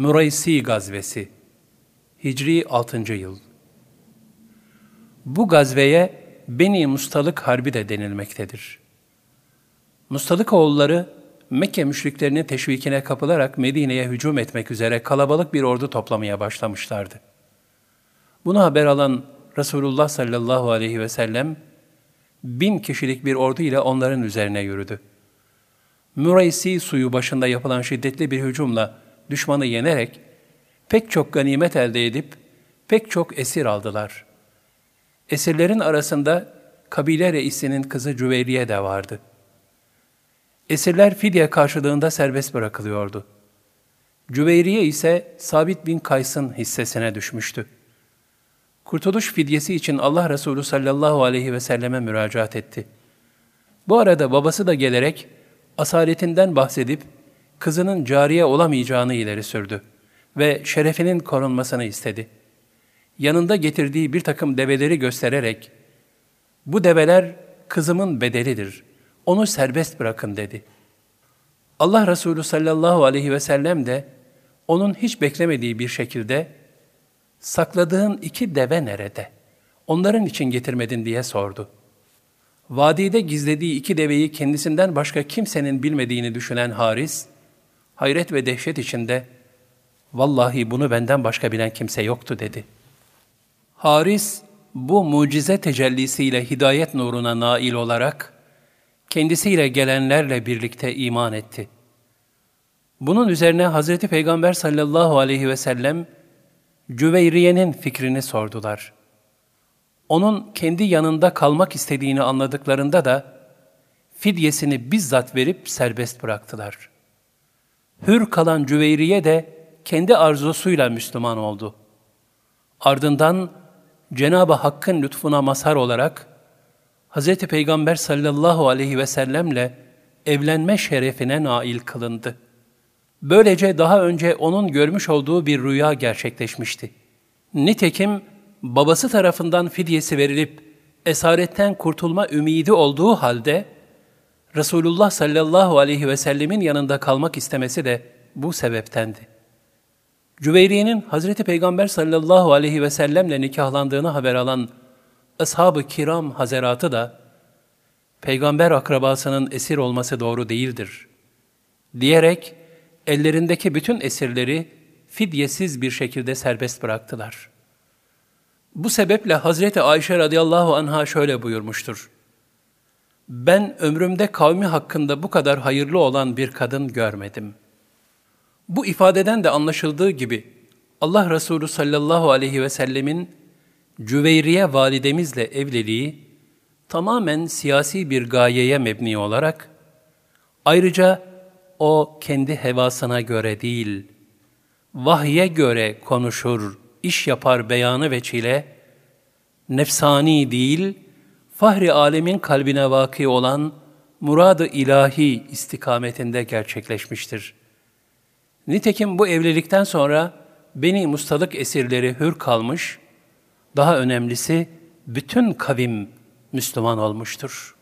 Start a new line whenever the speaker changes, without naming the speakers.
Muraysi Gazvesi Hicri 6. yıl Bu gazveye Beni Mustalık Harbi de denilmektedir. Mustalık oğulları Mekke müşriklerinin teşvikine kapılarak Medine'ye hücum etmek üzere kalabalık bir ordu toplamaya başlamışlardı. Bunu haber alan Resulullah sallallahu aleyhi ve sellem bin kişilik bir ordu ile onların üzerine yürüdü. Müreysi suyu başında yapılan şiddetli bir hücumla düşmanı yenerek pek çok ganimet elde edip pek çok esir aldılar. Esirlerin arasında kabile reisinin kızı Cüveyriye de vardı. Esirler fidye karşılığında serbest bırakılıyordu. Cüveyriye ise Sabit bin Kays'ın hissesine düşmüştü. Kurtuluş fidyesi için Allah Resulü sallallahu aleyhi ve selleme müracaat etti. Bu arada babası da gelerek asaletinden bahsedip kızının cariye olamayacağını ileri sürdü ve şerefinin korunmasını istedi. Yanında getirdiği bir takım develeri göstererek, bu develer kızımın bedelidir, onu serbest bırakın dedi. Allah Resulü sallallahu aleyhi ve sellem de onun hiç beklemediği bir şekilde, sakladığın iki deve nerede? Onların için getirmedin diye sordu. Vadide gizlediği iki deveyi kendisinden başka kimsenin bilmediğini düşünen Haris, hayret ve dehşet içinde, vallahi bunu benden başka bilen kimse yoktu dedi. Haris, bu mucize tecellisiyle hidayet nuruna nail olarak, kendisiyle gelenlerle birlikte iman etti. Bunun üzerine Hazreti Peygamber sallallahu aleyhi ve sellem, Cüveyriye'nin fikrini sordular. Onun kendi yanında kalmak istediğini anladıklarında da, fidyesini bizzat verip serbest bıraktılar. Hür kalan Cüveyriye de kendi arzusuyla Müslüman oldu. Ardından Cenab-ı Hakk'ın lütfuna mazhar olarak Hz. Peygamber sallallahu aleyhi ve sellemle evlenme şerefine nail kılındı. Böylece daha önce onun görmüş olduğu bir rüya gerçekleşmişti. Nitekim babası tarafından fidyesi verilip esaretten kurtulma ümidi olduğu halde Resulullah sallallahu aleyhi ve sellemin yanında kalmak istemesi de bu sebeptendi. Cüveyriye'nin Hazreti Peygamber sallallahu aleyhi ve sellemle nikahlandığını haber alan ashab-ı kiram hazeratı da peygamber akrabasının esir olması doğru değildir diyerek ellerindeki bütün esirleri fidyesiz bir şekilde serbest bıraktılar. Bu sebeple Hazreti Ayşe radıyallahu anha şöyle buyurmuştur. Ben ömrümde kavmi hakkında bu kadar hayırlı olan bir kadın görmedim. Bu ifadeden de anlaşıldığı gibi Allah Resulü sallallahu aleyhi ve sellemin Cüveyriye validemizle evliliği tamamen siyasi bir gayeye mebni olarak ayrıca o kendi hevasına göre değil, vahye göre konuşur, iş yapar beyanı ve çile, nefsani değil, fahri alemin kalbine vaki olan muradı ilahi istikametinde gerçekleşmiştir. Nitekim bu evlilikten sonra beni mustalık esirleri hür kalmış, daha önemlisi bütün kavim Müslüman olmuştur.''